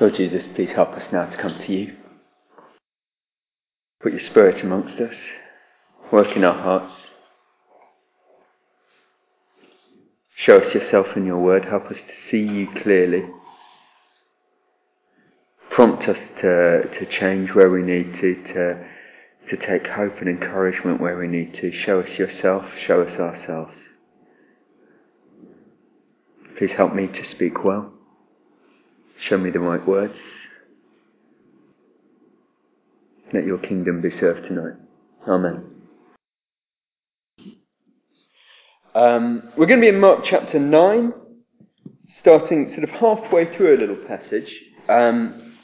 Lord Jesus, please help us now to come to you. Put your spirit amongst us, work in our hearts. Show us yourself in your word, help us to see you clearly. Prompt us to, to change where we need to, to, to take hope and encouragement where we need to. Show us yourself, show us ourselves. Please help me to speak well. Show me the right words. Let your kingdom be served tonight. Amen. Um, we're going to be in Mark chapter 9, starting sort of halfway through a little passage. Um,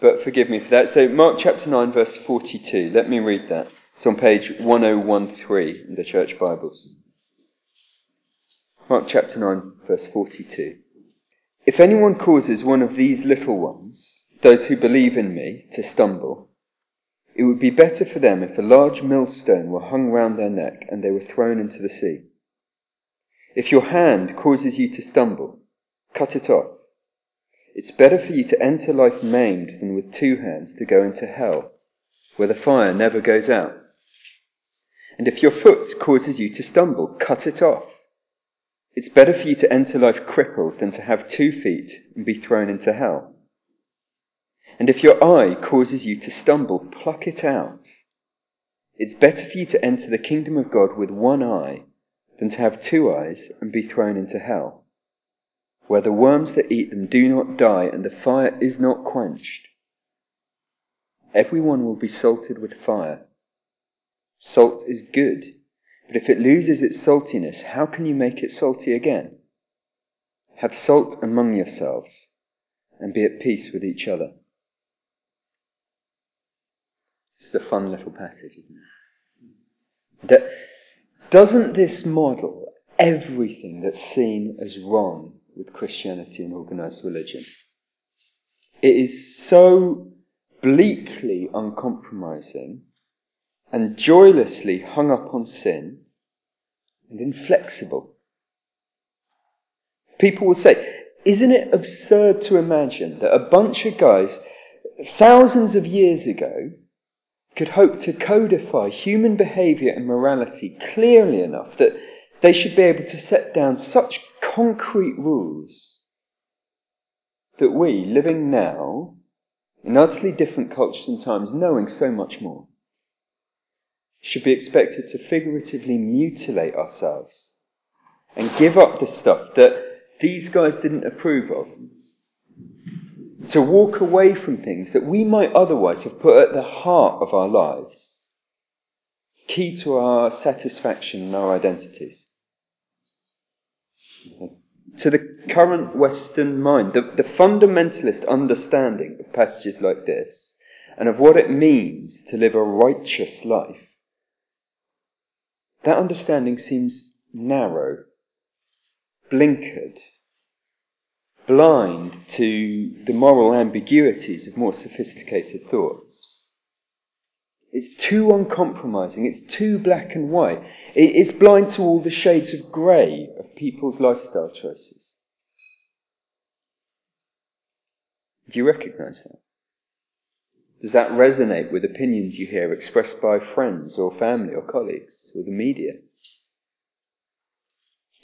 but forgive me for that. So, Mark chapter 9, verse 42. Let me read that. It's on page 1013 in the Church Bibles. Mark chapter 9, verse 42. If anyone causes one of these little ones, those who believe in me, to stumble, it would be better for them if a large millstone were hung round their neck and they were thrown into the sea. If your hand causes you to stumble, cut it off. It's better for you to enter life maimed than with two hands to go into hell, where the fire never goes out. And if your foot causes you to stumble, cut it off. It's better for you to enter life crippled than to have two feet and be thrown into hell. And if your eye causes you to stumble, pluck it out. It's better for you to enter the kingdom of God with one eye than to have two eyes and be thrown into hell, where the worms that eat them do not die and the fire is not quenched. Everyone will be salted with fire. Salt is good but if it loses its saltiness, how can you make it salty again? Have salt among yourselves and be at peace with each other. It's a fun little passage, isn't it? That, doesn't this model everything that's seen as wrong with Christianity and organized religion? It is so bleakly uncompromising and joylessly hung up on sin and inflexible. People will say, isn't it absurd to imagine that a bunch of guys thousands of years ago could hope to codify human behavior and morality clearly enough that they should be able to set down such concrete rules that we, living now, in utterly different cultures and times, knowing so much more, should be expected to figuratively mutilate ourselves and give up the stuff that these guys didn't approve of. To walk away from things that we might otherwise have put at the heart of our lives, key to our satisfaction and our identities. To the current Western mind, the, the fundamentalist understanding of passages like this and of what it means to live a righteous life that understanding seems narrow, blinkered, blind to the moral ambiguities of more sophisticated thought. It's too uncompromising, it's too black and white. It's blind to all the shades of grey of people's lifestyle choices. Do you recognise that? Does that resonate with opinions you hear expressed by friends or family or colleagues or the media?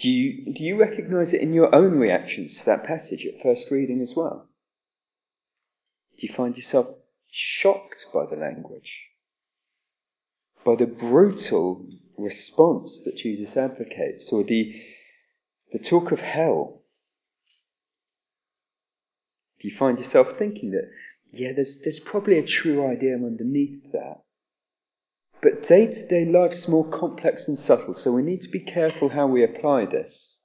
Do you, do you recognize it in your own reactions to that passage at first reading as well? Do you find yourself shocked by the language? By the brutal response that Jesus advocates, or the, the talk of hell? Do you find yourself thinking that yeah, there's, there's probably a true idea underneath that. But day to day life's more complex and subtle, so we need to be careful how we apply this.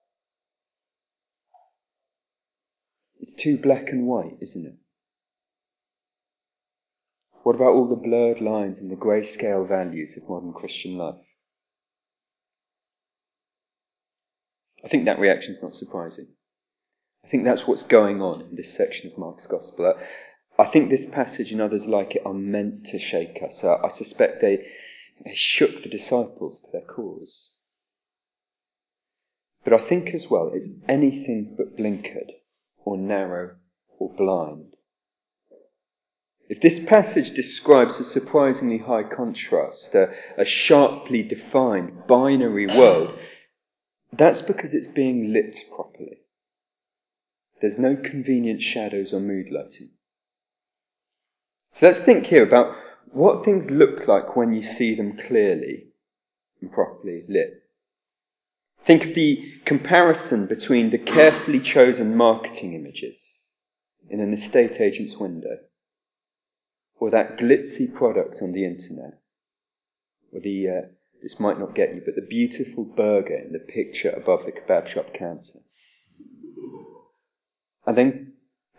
It's too black and white, isn't it? What about all the blurred lines and the grayscale values of modern Christian life? I think that reaction is not surprising. I think that's what's going on in this section of Mark's Gospel. I think this passage and others like it are meant to shake us. I, I suspect they, they shook the disciples to their cause. But I think as well it's anything but blinkered or narrow or blind If this passage describes a surprisingly high contrast, a, a sharply defined binary world, that's because it's being lit properly. There's no convenient shadows or mood lighting. So let's think here about what things look like when you see them clearly and properly lit. Think of the comparison between the carefully chosen marketing images in an estate agent's window or that glitzy product on the internet or the, uh, this might not get you, but the beautiful burger in the picture above the kebab shop counter. And then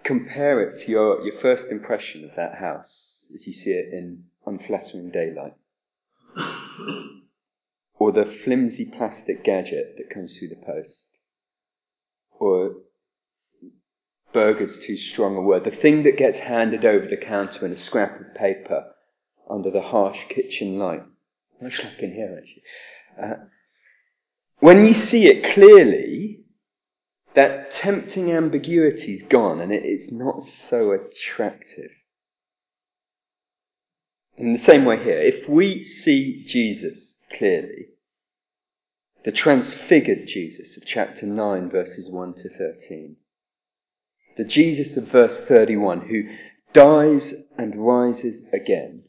compare it to your, your first impression of that house as you see it in unflattering daylight or the flimsy plastic gadget that comes through the post, or burger's too strong a word, the thing that gets handed over the counter in a scrap of paper under the harsh kitchen light. Much like in here, actually. Uh, when you see it clearly, that tempting ambiguity's gone and it, it's not so attractive. In the same way here, if we see Jesus clearly. The transfigured Jesus of chapter 9, verses 1 to 13. The Jesus of verse 31 who dies and rises again.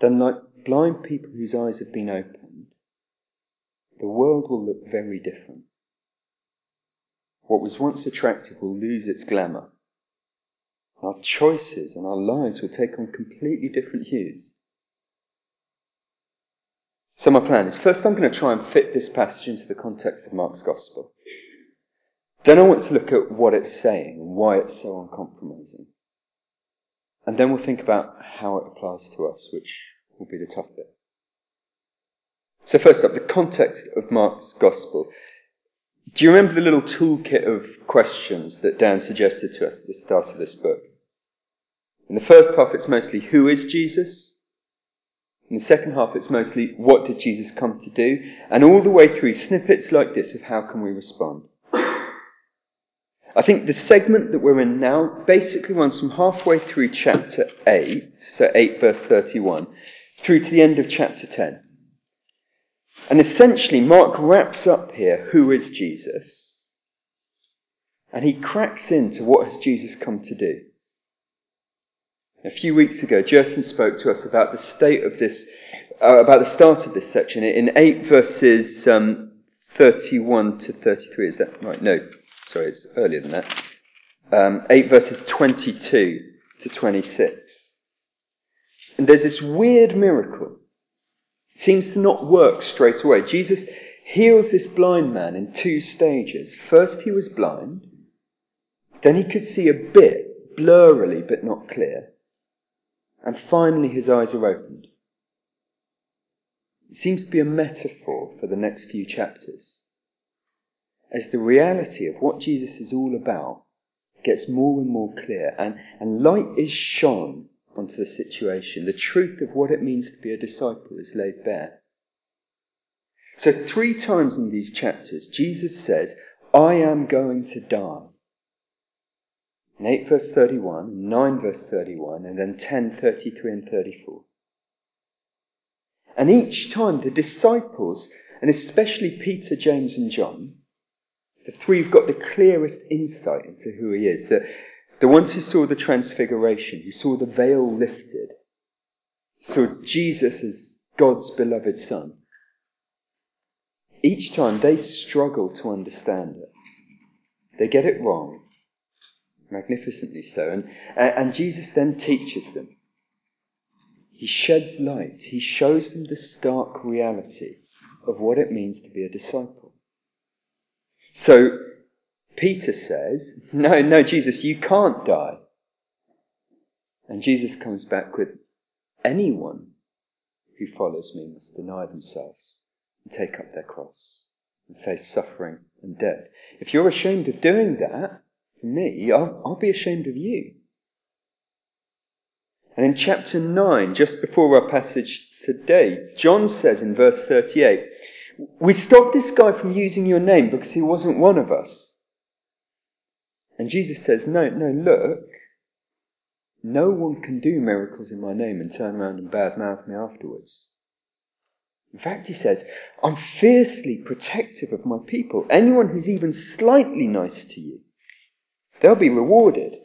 Then, like blind people whose eyes have been opened, the world will look very different. What was once attractive will lose its glamour. Our choices and our lives will take on completely different hues. So my plan is first I'm going to try and fit this passage into the context of Mark's Gospel. Then I want to look at what it's saying and why it's so uncompromising. And then we'll think about how it applies to us, which will be the tough bit. So first up, the context of Mark's Gospel. Do you remember the little toolkit of questions that Dan suggested to us at the start of this book? In the first half, it's mostly who is Jesus? In the second half, it's mostly what did Jesus come to do? And all the way through, snippets like this of how can we respond. I think the segment that we're in now basically runs from halfway through chapter 8, so 8 verse 31, through to the end of chapter 10. And essentially, Mark wraps up here who is Jesus? And he cracks into what has Jesus come to do. A few weeks ago, Jerson spoke to us about the state of this, uh, about the start of this section in 8 verses um, 31 to 33. Is that right? No, sorry, it's earlier than that. Um, 8 verses 22 to 26. And there's this weird miracle. Seems to not work straight away. Jesus heals this blind man in two stages. First, he was blind. Then he could see a bit, blurrily, but not clear. And finally, his eyes are opened. It seems to be a metaphor for the next few chapters. As the reality of what Jesus is all about gets more and more clear, and, and light is shone onto the situation, the truth of what it means to be a disciple is laid bare. So, three times in these chapters, Jesus says, I am going to die in 8 verse 31, 9 verse 31, and then 10, 33 and 34. And each time the disciples, and especially Peter, James and John, the three have got the clearest insight into who he is. The, the ones who saw the transfiguration, who saw the veil lifted, saw Jesus as God's beloved Son. Each time they struggle to understand it. They get it wrong magnificently so. And, and Jesus then teaches them. He sheds light. He shows them the stark reality of what it means to be a disciple. So Peter says, No, no, Jesus, you can't die. And Jesus comes back with, Anyone who follows me must deny themselves and take up their cross and face suffering and death. If you're ashamed of doing that, for me, I'll, I'll be ashamed of you. And in chapter 9, just before our passage today, John says in verse 38, We stopped this guy from using your name because he wasn't one of us. And Jesus says, No, no, look. no one can do miracles in my name and turn around and badmouth me afterwards. In fact, he says, I'm fiercely protective of my people. Anyone who's even slightly nice to you, they'll be rewarded.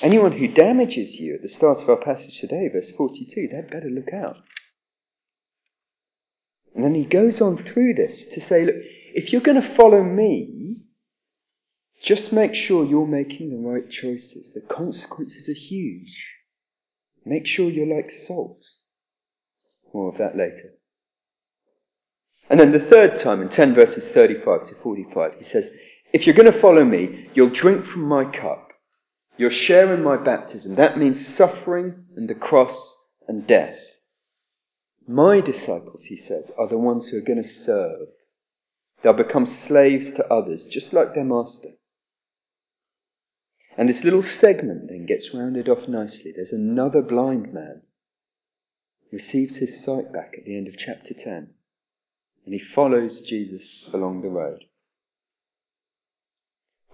Anyone who damages you at the start of our passage today, verse 42, they'd better look out. And then he goes on through this to say, look, if you're going to follow me, just make sure you're making the right choices. The consequences are huge. Make sure you're like salt. More of that later. And then the third time, in 10 verses 35 to 45, he says, If you're going to follow me, you'll drink from my cup. You'll share in my baptism. That means suffering and the cross and death. My disciples, he says, are the ones who are going to serve. They'll become slaves to others, just like their master. And this little segment then gets rounded off nicely. There's another blind man who receives his sight back at the end of chapter 10, and he follows Jesus along the road.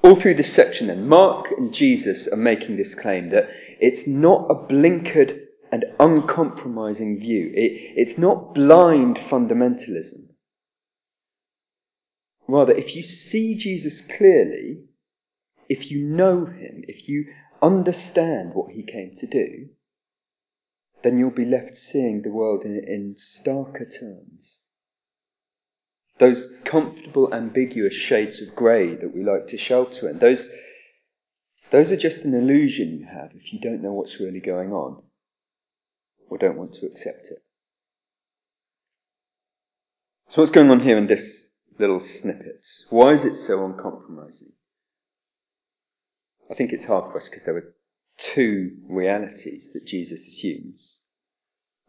All through this section, then, Mark and Jesus are making this claim that it's not a blinkered and uncompromising view. It, it's not blind fundamentalism. Rather, if you see Jesus clearly, if you know him, if you understand what he came to do, then you'll be left seeing the world in, in starker terms. Those comfortable, ambiguous shades of grey that we like to shelter in, those, those are just an illusion you have if you don't know what's really going on or don't want to accept it. So, what's going on here in this little snippet? Why is it so uncompromising? I think it's hard for us because there were two realities that Jesus assumes,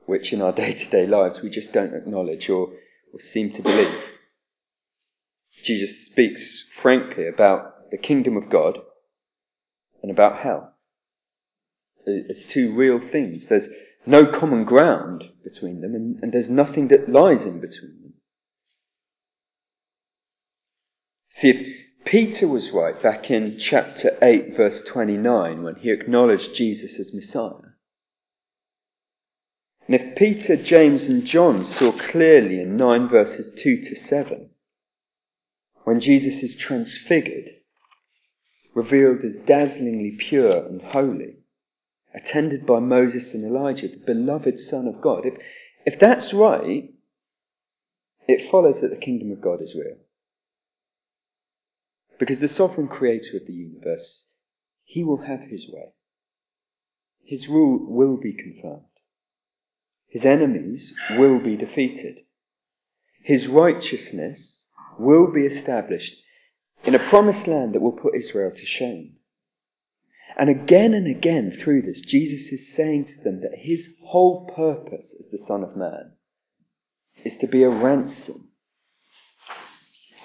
which in our day to day lives we just don't acknowledge or, or seem to believe. Jesus speaks frankly about the kingdom of God and about hell as two real things. There's no common ground between them, and, and there's nothing that lies in between them. See, if Peter was right back in chapter 8, verse 29, when he acknowledged Jesus as Messiah. And if Peter, James, and John saw clearly in 9 verses 2 to 7, when Jesus is transfigured, revealed as dazzlingly pure and holy, attended by Moses and Elijah, the beloved Son of God, if, if that's right, it follows that the kingdom of God is real. Because the sovereign creator of the universe, he will have his way. His rule will be confirmed. His enemies will be defeated. His righteousness will be established in a promised land that will put Israel to shame. And again and again through this, Jesus is saying to them that his whole purpose as the Son of Man is to be a ransom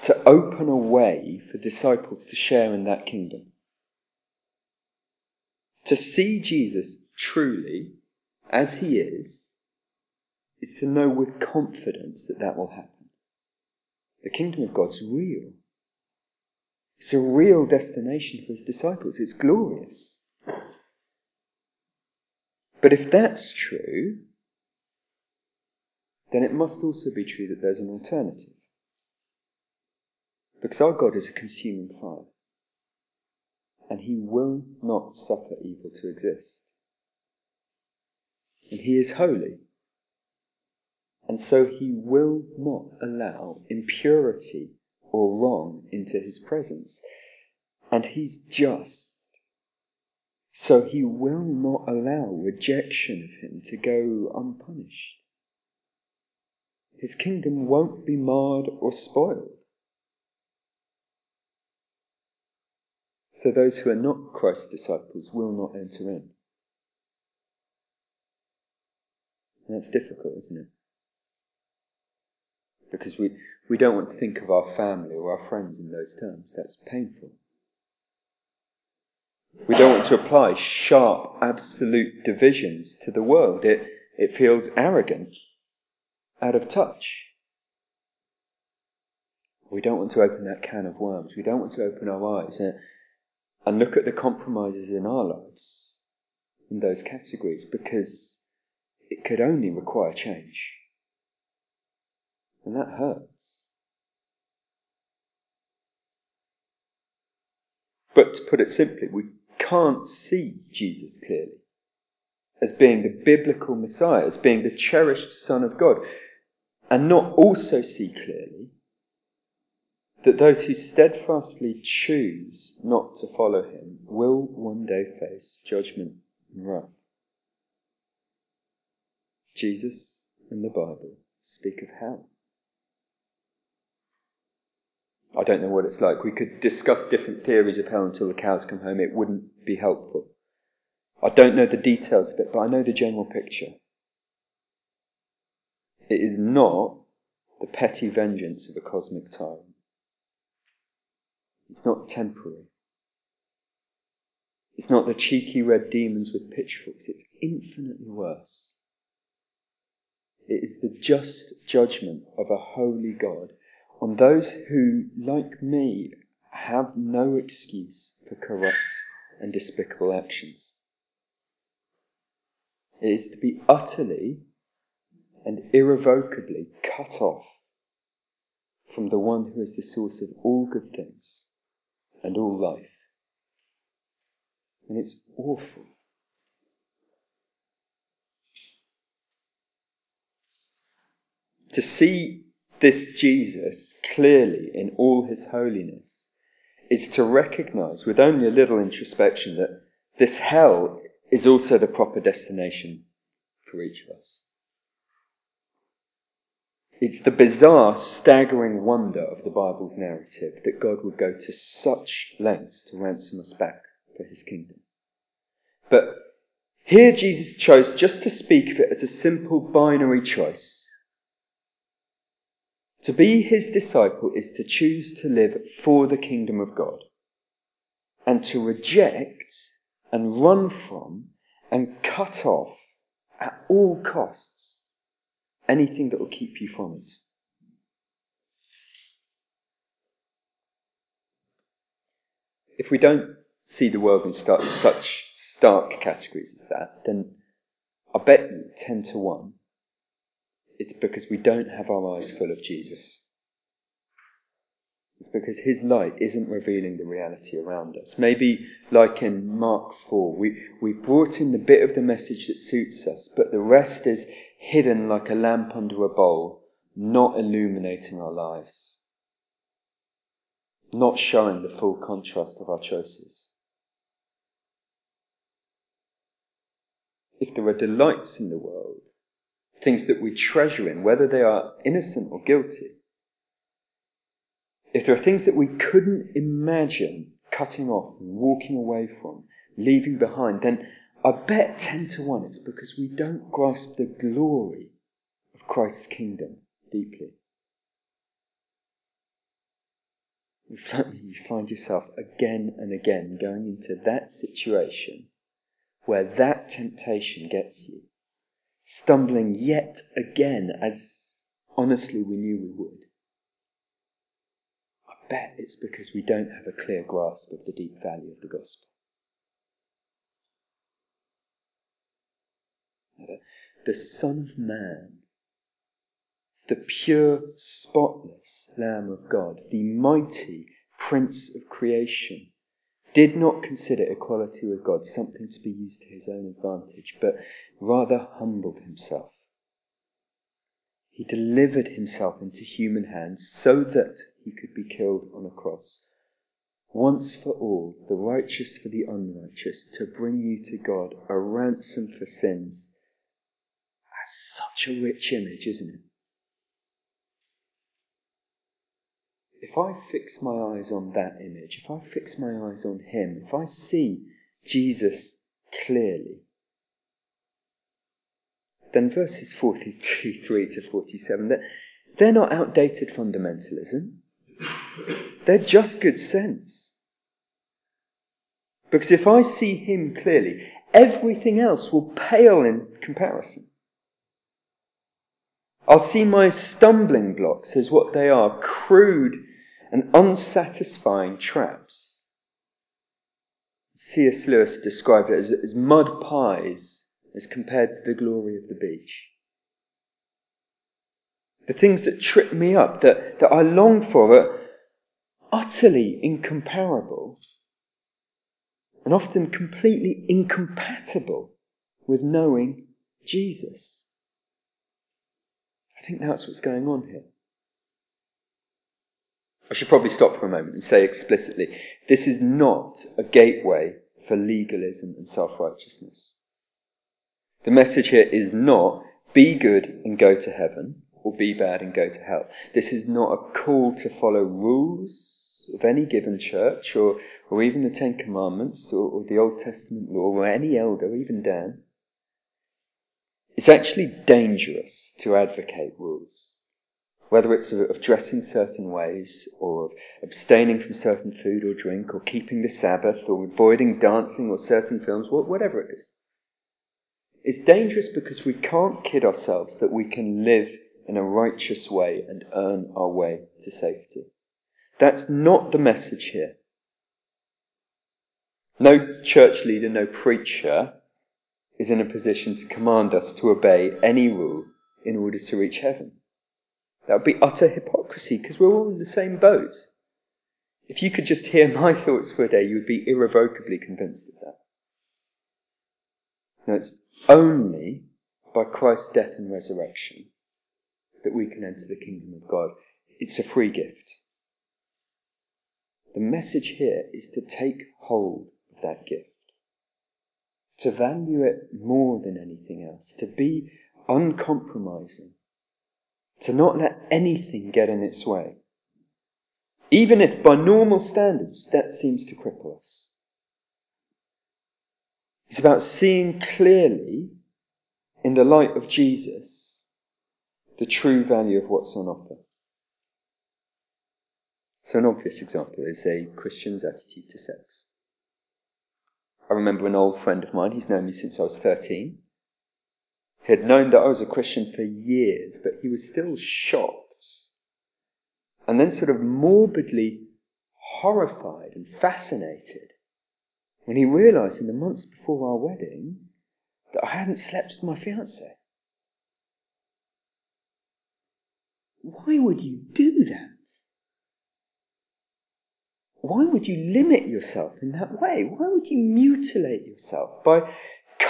to open a way for disciples to share in that kingdom. To see Jesus truly as he is, is to know with confidence that that will happen. The kingdom of God's real. It's a real destination for his disciples. It's glorious. But if that's true, then it must also be true that there's an alternative. Because our God is a consuming fire. And he will not suffer evil to exist. And he is holy. And so he will not allow impurity or wrong into his presence. And he's just. So he will not allow rejection of him to go unpunished. His kingdom won't be marred or spoiled. So those who are not Christ's disciples will not enter in. And that's difficult, isn't it? Because we, we don't want to think of our family or our friends in those terms. That's painful. We don't want to apply sharp, absolute divisions to the world. It, it feels arrogant, out of touch. We don't want to open that can of worms. We don't want to open our eyes and, and look at the compromises in our lives in those categories because it could only require change. And that hurts. But to put it simply, we can't see Jesus clearly as being the biblical Messiah, as being the cherished Son of God, and not also see clearly that those who steadfastly choose not to follow him will one day face judgment and wrath. Jesus and the Bible speak of hell. I don't know what it's like. We could discuss different theories of hell until the cows come home. It wouldn't be helpful. I don't know the details of it, but I know the general picture. It is not the petty vengeance of a cosmic tyrant. It's not temporary. It's not the cheeky red demons with pitchforks. It's infinitely worse. It is the just judgment of a holy God on those who, like me, have no excuse for corrupt and despicable actions. It is to be utterly and irrevocably cut off from the one who is the source of all good things and all life. And it's awful. To see this Jesus clearly in all his holiness is to recognize with only a little introspection that this hell is also the proper destination for each of us. It's the bizarre, staggering wonder of the Bible's narrative that God would go to such lengths to ransom us back for his kingdom. But here Jesus chose just to speak of it as a simple binary choice. To be his disciple is to choose to live for the kingdom of God and to reject and run from and cut off at all costs anything that will keep you from it. If we don't see the world in such stark categories as that, then I bet you 10 to 1 it's because we don't have our eyes full of Jesus. It's because his light isn't revealing the reality around us. Maybe, like in Mark 4, we, we brought in the bit of the message that suits us, but the rest is hidden like a lamp under a bowl, not illuminating our lives, not showing the full contrast of our choices. If there are delights in the world, things that we treasure in, whether they are innocent or guilty, if there are things that we couldn't imagine cutting off walking away from, leaving behind, then I bet 10 to 1 it's because we don't grasp the glory of Christ's kingdom deeply. You find yourself again and again going into that situation where that temptation gets you stumbling yet again as honestly we knew we would. I bet it's because we don't have a clear grasp of the deep value of the gospel. The Son of Man, the pure, spotless Lamb of God, the mighty Prince of creation, did not consider equality with God something to be used to his own advantage, but rather humbled himself. He delivered himself into human hands so that he could be killed on a cross. Once for all, the righteous for the unrighteous, to bring you to God, a ransom for sins. Such a rich image, isn't it? if I fix my eyes on that image, if I fix my eyes on Him, if I see Jesus clearly, then verses 43 to 47, they're, they're not outdated fundamentalism. They're just good sense. Because if I see Him clearly, everything else will pale in comparison. I'll see my stumbling blocks as what they are crude and unsatisfying traps. C.S. Lewis described it as, as mud pies as compared to the glory of the beach. The things that trip me up, that, that I long for, are utterly incomparable and often completely incompatible with knowing Jesus. I think that's what's going on here. I should probably stop for a moment and say explicitly this is not a gateway for legalism and self righteousness. The message here is not be good and go to heaven or be bad and go to hell. This is not a call to follow rules of any given church or, or even the Ten Commandments or, or the Old Testament law or any elder, even Dan. It's actually dangerous to advocate rules whether it's of dressing certain ways, or of abstaining from certain food or drink, or keeping the Sabbath, or avoiding dancing or certain films, whatever it is. It's dangerous because we can't kid ourselves that we can live in a righteous way and earn our way to safety. That's not the message here. No church leader, no preacher is in a position to command us to obey any rule in order to reach heaven. That would be utter hypocrisy because we're all in the same boat. If you could just hear my thoughts for a day, you would be irrevocably convinced of that. Now, it's only by Christ's death and resurrection that we can enter the kingdom of God. It's a free gift. The message here is to take hold of that gift, to value it more than anything else, to be uncompromising, to not let anything get in its way. Even if by normal standards that seems to cripple us. It's about seeing clearly, in the light of Jesus, the true value of what's on offer. So, an obvious example is a Christian's attitude to sex. I remember an old friend of mine, he's known me since I was 13. He had known that I was a Christian for years, but he was still shocked. And then sort of morbidly horrified and fascinated when he realized in the months before our wedding that I hadn't slept with my fiancée. Why would you do that? Why would you limit yourself in that way? Why would you mutilate yourself by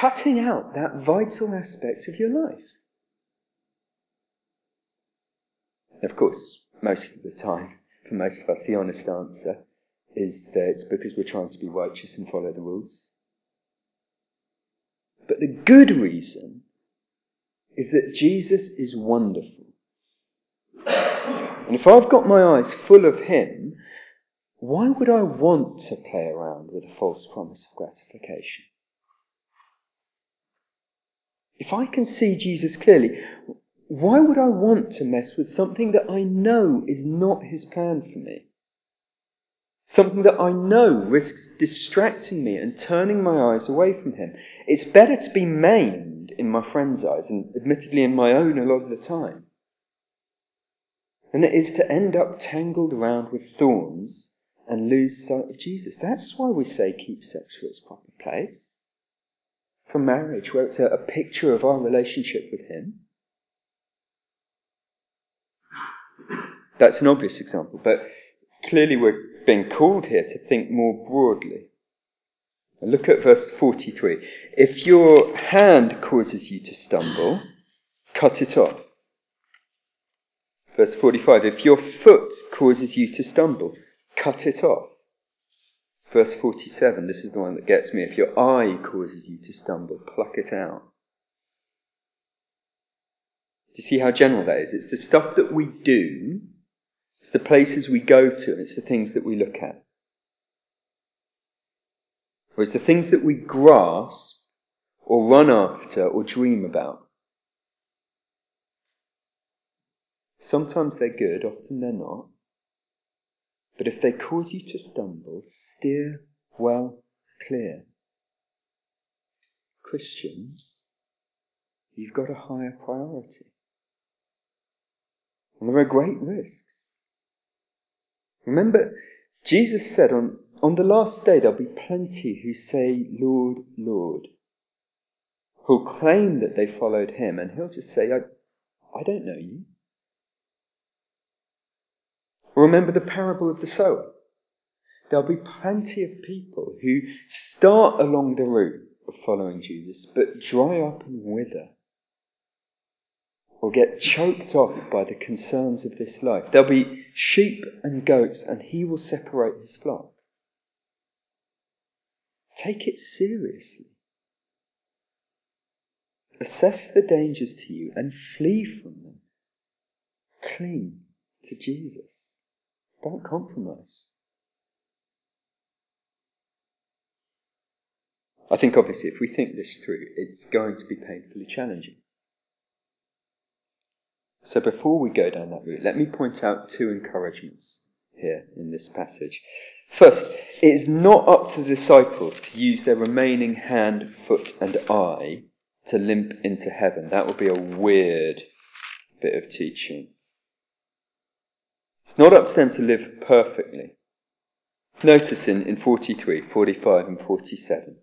cutting out that vital aspect of your life. of course, most of the time, for most of us, the honest answer is that it's because we're trying to be righteous and follow the rules. But the good reason is that Jesus is wonderful. And if I've got my eyes full of Him, why would I want to play around with a false promise of gratification? If I can see Jesus clearly, why would I want to mess with something that I know is not his plan for me? Something that I know risks distracting me and turning my eyes away from him. It's better to be maimed in my friend's eyes, and admittedly in my own a lot of the time, than it is to end up tangled around with thorns and lose sight of Jesus. That's why we say keep sex for its proper place for marriage, where it's a, a picture of our relationship with Him. That's an obvious example, but clearly we're being called here to think more broadly. Look at verse 43. If your hand causes you to stumble, cut it off. Verse 45. If your foot causes you to stumble, cut it off. Verse 47, this is the one that gets me. If your eye causes you to stumble, pluck it out. Do you see how general that is? It's the stuff that we do, it's the places we go to, and it's the things that we look at. Or it's the things that we grasp, or run after, or dream about. Sometimes they're good, often they're not. But if they cause you to stumble, steer well clear. Christians, you've got a higher priority. And there are great risks. Remember, Jesus said on, on the last day, there'll be plenty who say, Lord, Lord, who'll claim that they followed him, and he'll just say, I, I don't know you. Remember the parable of the sower. There'll be plenty of people who start along the route of following Jesus, but dry up and wither or get choked off by the concerns of this life. There'll be sheep and goats, and he will separate his flock. Take it seriously. Assess the dangers to you and flee from them. Cling to Jesus. Don't compromise. I think obviously if we think this through, it's going to be painfully challenging. So before we go down that route, let me point out two encouragements here in this passage. First, it is not up to the disciples to use their remaining hand, foot, and eye to limp into heaven. That would be a weird bit of teaching. It's not up to them to live perfectly. Notice in, in 43, 45, and 47,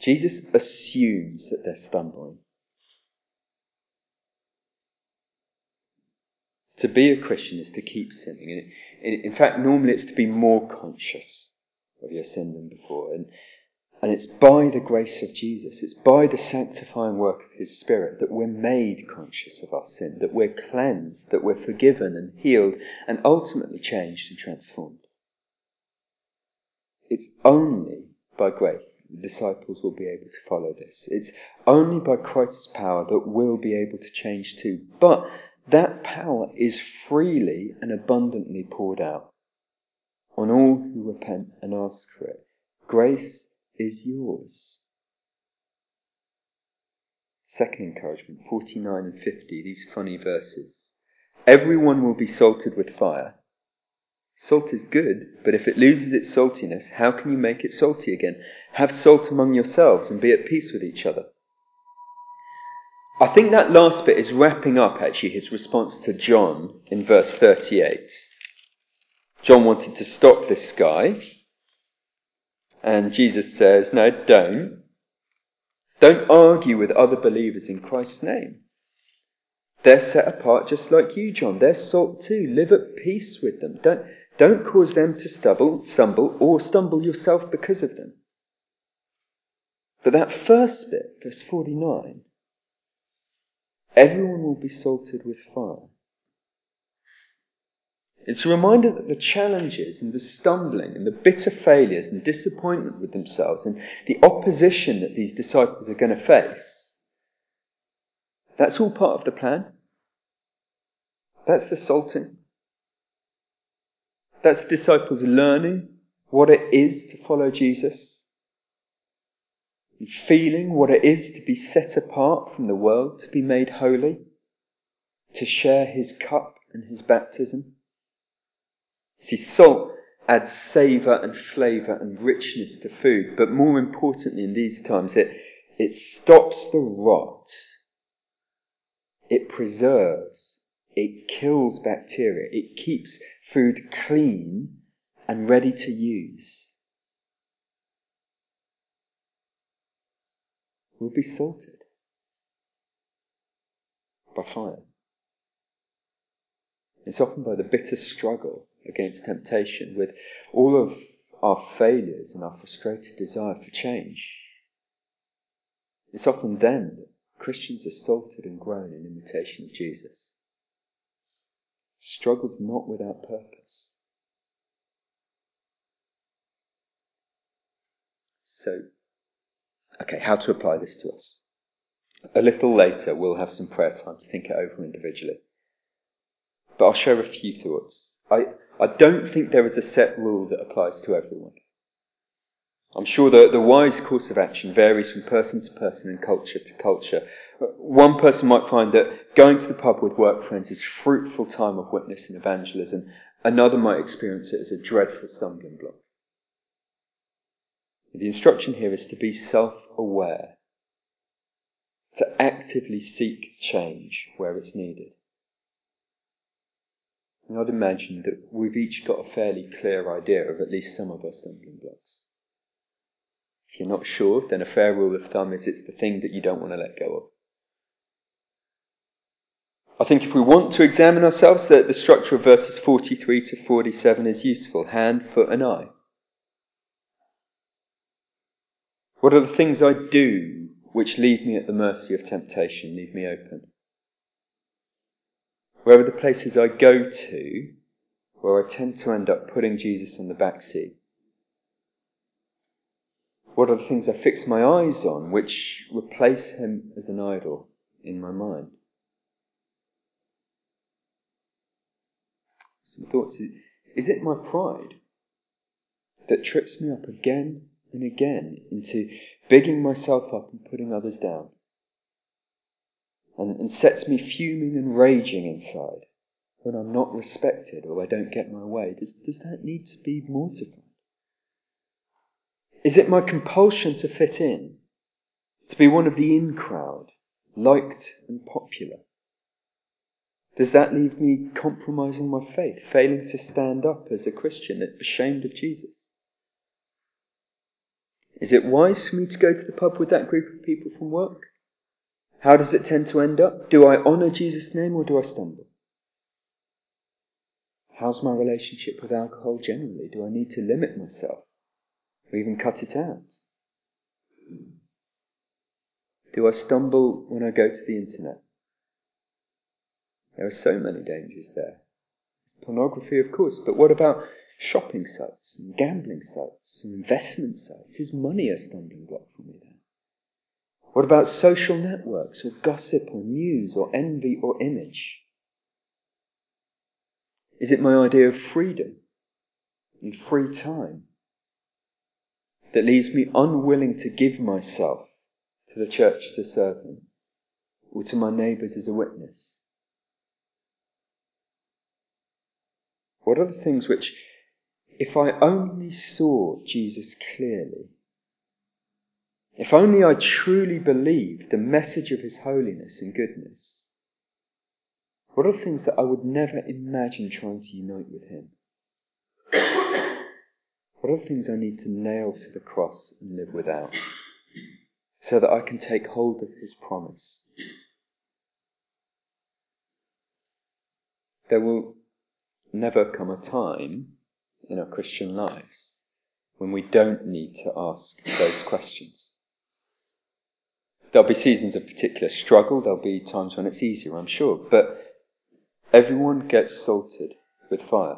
Jesus assumes that they're stumbling. To be a Christian is to keep sinning. In fact, normally it's to be more conscious of your sin than before. And, and it's by the grace of Jesus, it's by the sanctifying work of His Spirit that we're made conscious of our sin, that we're cleansed, that we're forgiven and healed, and ultimately changed and transformed. It's only by grace the disciples will be able to follow this. It's only by Christ's power that we'll be able to change too. But that power is freely and abundantly poured out on all who repent and ask for it. Grace is yours. Second encouragement, 49 and 50, these funny verses. Everyone will be salted with fire. Salt is good, but if it loses its saltiness, how can you make it salty again? Have salt among yourselves and be at peace with each other. I think that last bit is wrapping up actually his response to John in verse 38. John wanted to stop this guy, and Jesus says, No, don't. Don't argue with other believers in Christ's name. They're set apart just like you, John. They're salt too. Live at peace with them. Don't, don't cause them to stumble, stumble or stumble yourself because of them. But that first bit, verse 49, everyone will be salted with fire. It's a reminder that the challenges and the stumbling and the bitter failures and disappointment with themselves and the opposition that these disciples are going to face, that's all part of the plan. That's the salting. That's disciples learning what it is to follow Jesus and feeling what it is to be set apart from the world, to be made holy, to share his cup and his baptism. See, salt adds savour and flavour and richness to food, but more importantly in these times, it, it stops the rot. It preserves. It kills bacteria. It keeps food clean and ready to use. Will be salted by fire. It's often by the bitter struggle against temptation with all of our failures and our frustrated desire for change. It's often then that Christians are salted and grown in imitation of Jesus struggles not without purpose. So, okay, how to apply this to us? A little later, we'll have some prayer time to think it over individually. But I'll share a few thoughts. I, I don't think there is a set rule that applies to everyone. I'm sure that the wise course of action varies from person to person and culture to culture. One person might find that going to the pub with work friends is fruitful time of witness and evangelism. Another might experience it as a dreadful stumbling block. The instruction here is to be self-aware, to actively seek change where it's needed. And I'd imagine that we've each got a fairly clear idea of at least some of our stumbling blocks. If you're not sure, then a fair rule of thumb is it's the thing that you don't want to let go of. I think if we want to examine ourselves, that the structure of verses 43 to 47 is useful hand, foot, and eye. What are the things I do which leave me at the mercy of temptation, leave me open? Where are the places I go to where I tend to end up putting Jesus on the back seat? What are the things I fix my eyes on which replace him as an idol in my mind? Some thoughts. Is it my pride that trips me up again and again into bigging myself up and putting others down? And, and sets me fuming and raging inside when I'm not respected or I don't get my way? Does, does that need to be mortified? Is it my compulsion to fit in, to be one of the in crowd, liked and popular? Does that leave me compromising my faith, failing to stand up as a Christian, ashamed of Jesus? Is it wise for me to go to the pub with that group of people from work? How does it tend to end up? Do I honour Jesus' name or do I stumble? How's my relationship with alcohol generally? Do I need to limit myself or even cut it out? Do I stumble when I go to the internet? There are so many dangers there. It's pornography, of course, but what about shopping sites and gambling sites and investment sites? Is money a stumbling block for me there? What about social networks or gossip or news or envy or image? Is it my idea of freedom and free time that leaves me unwilling to give myself to the church to serve Him or to my neighbours as a witness? What are the things which, if I only saw Jesus clearly, if only I truly believed the message of his holiness and goodness, what are things that I would never imagine trying to unite with him? What are things I need to nail to the cross and live without so that I can take hold of his promise? There will never come a time in our Christian lives when we don't need to ask those questions. There'll be seasons of particular struggle, there'll be times when it's easier, I'm sure, but everyone gets salted with fire.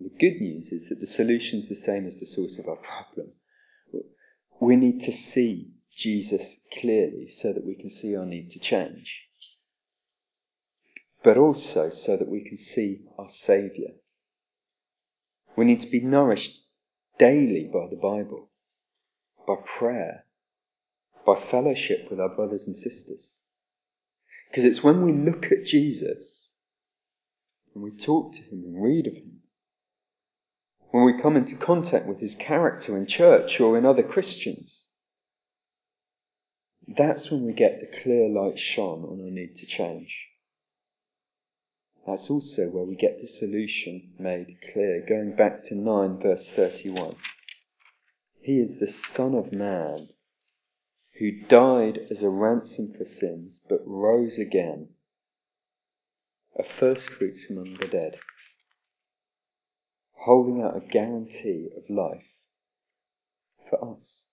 The good news is that the solution's the same as the source of our problem. We need to see Jesus clearly so that we can see our need to change but also so that we can see our Saviour. We need to be nourished daily by the Bible, by prayer, by fellowship with our brothers and sisters. Because it's when we look at Jesus and we talk to him and read of him, when we come into contact with his character in church or in other Christians, that's when we get the clear light shone on our need to change. That's also where we get the solution made clear. Going back to 9 verse 31. He is the Son of Man who died as a ransom for sins but rose again, a first fruits from among the dead, holding out a guarantee of life for us.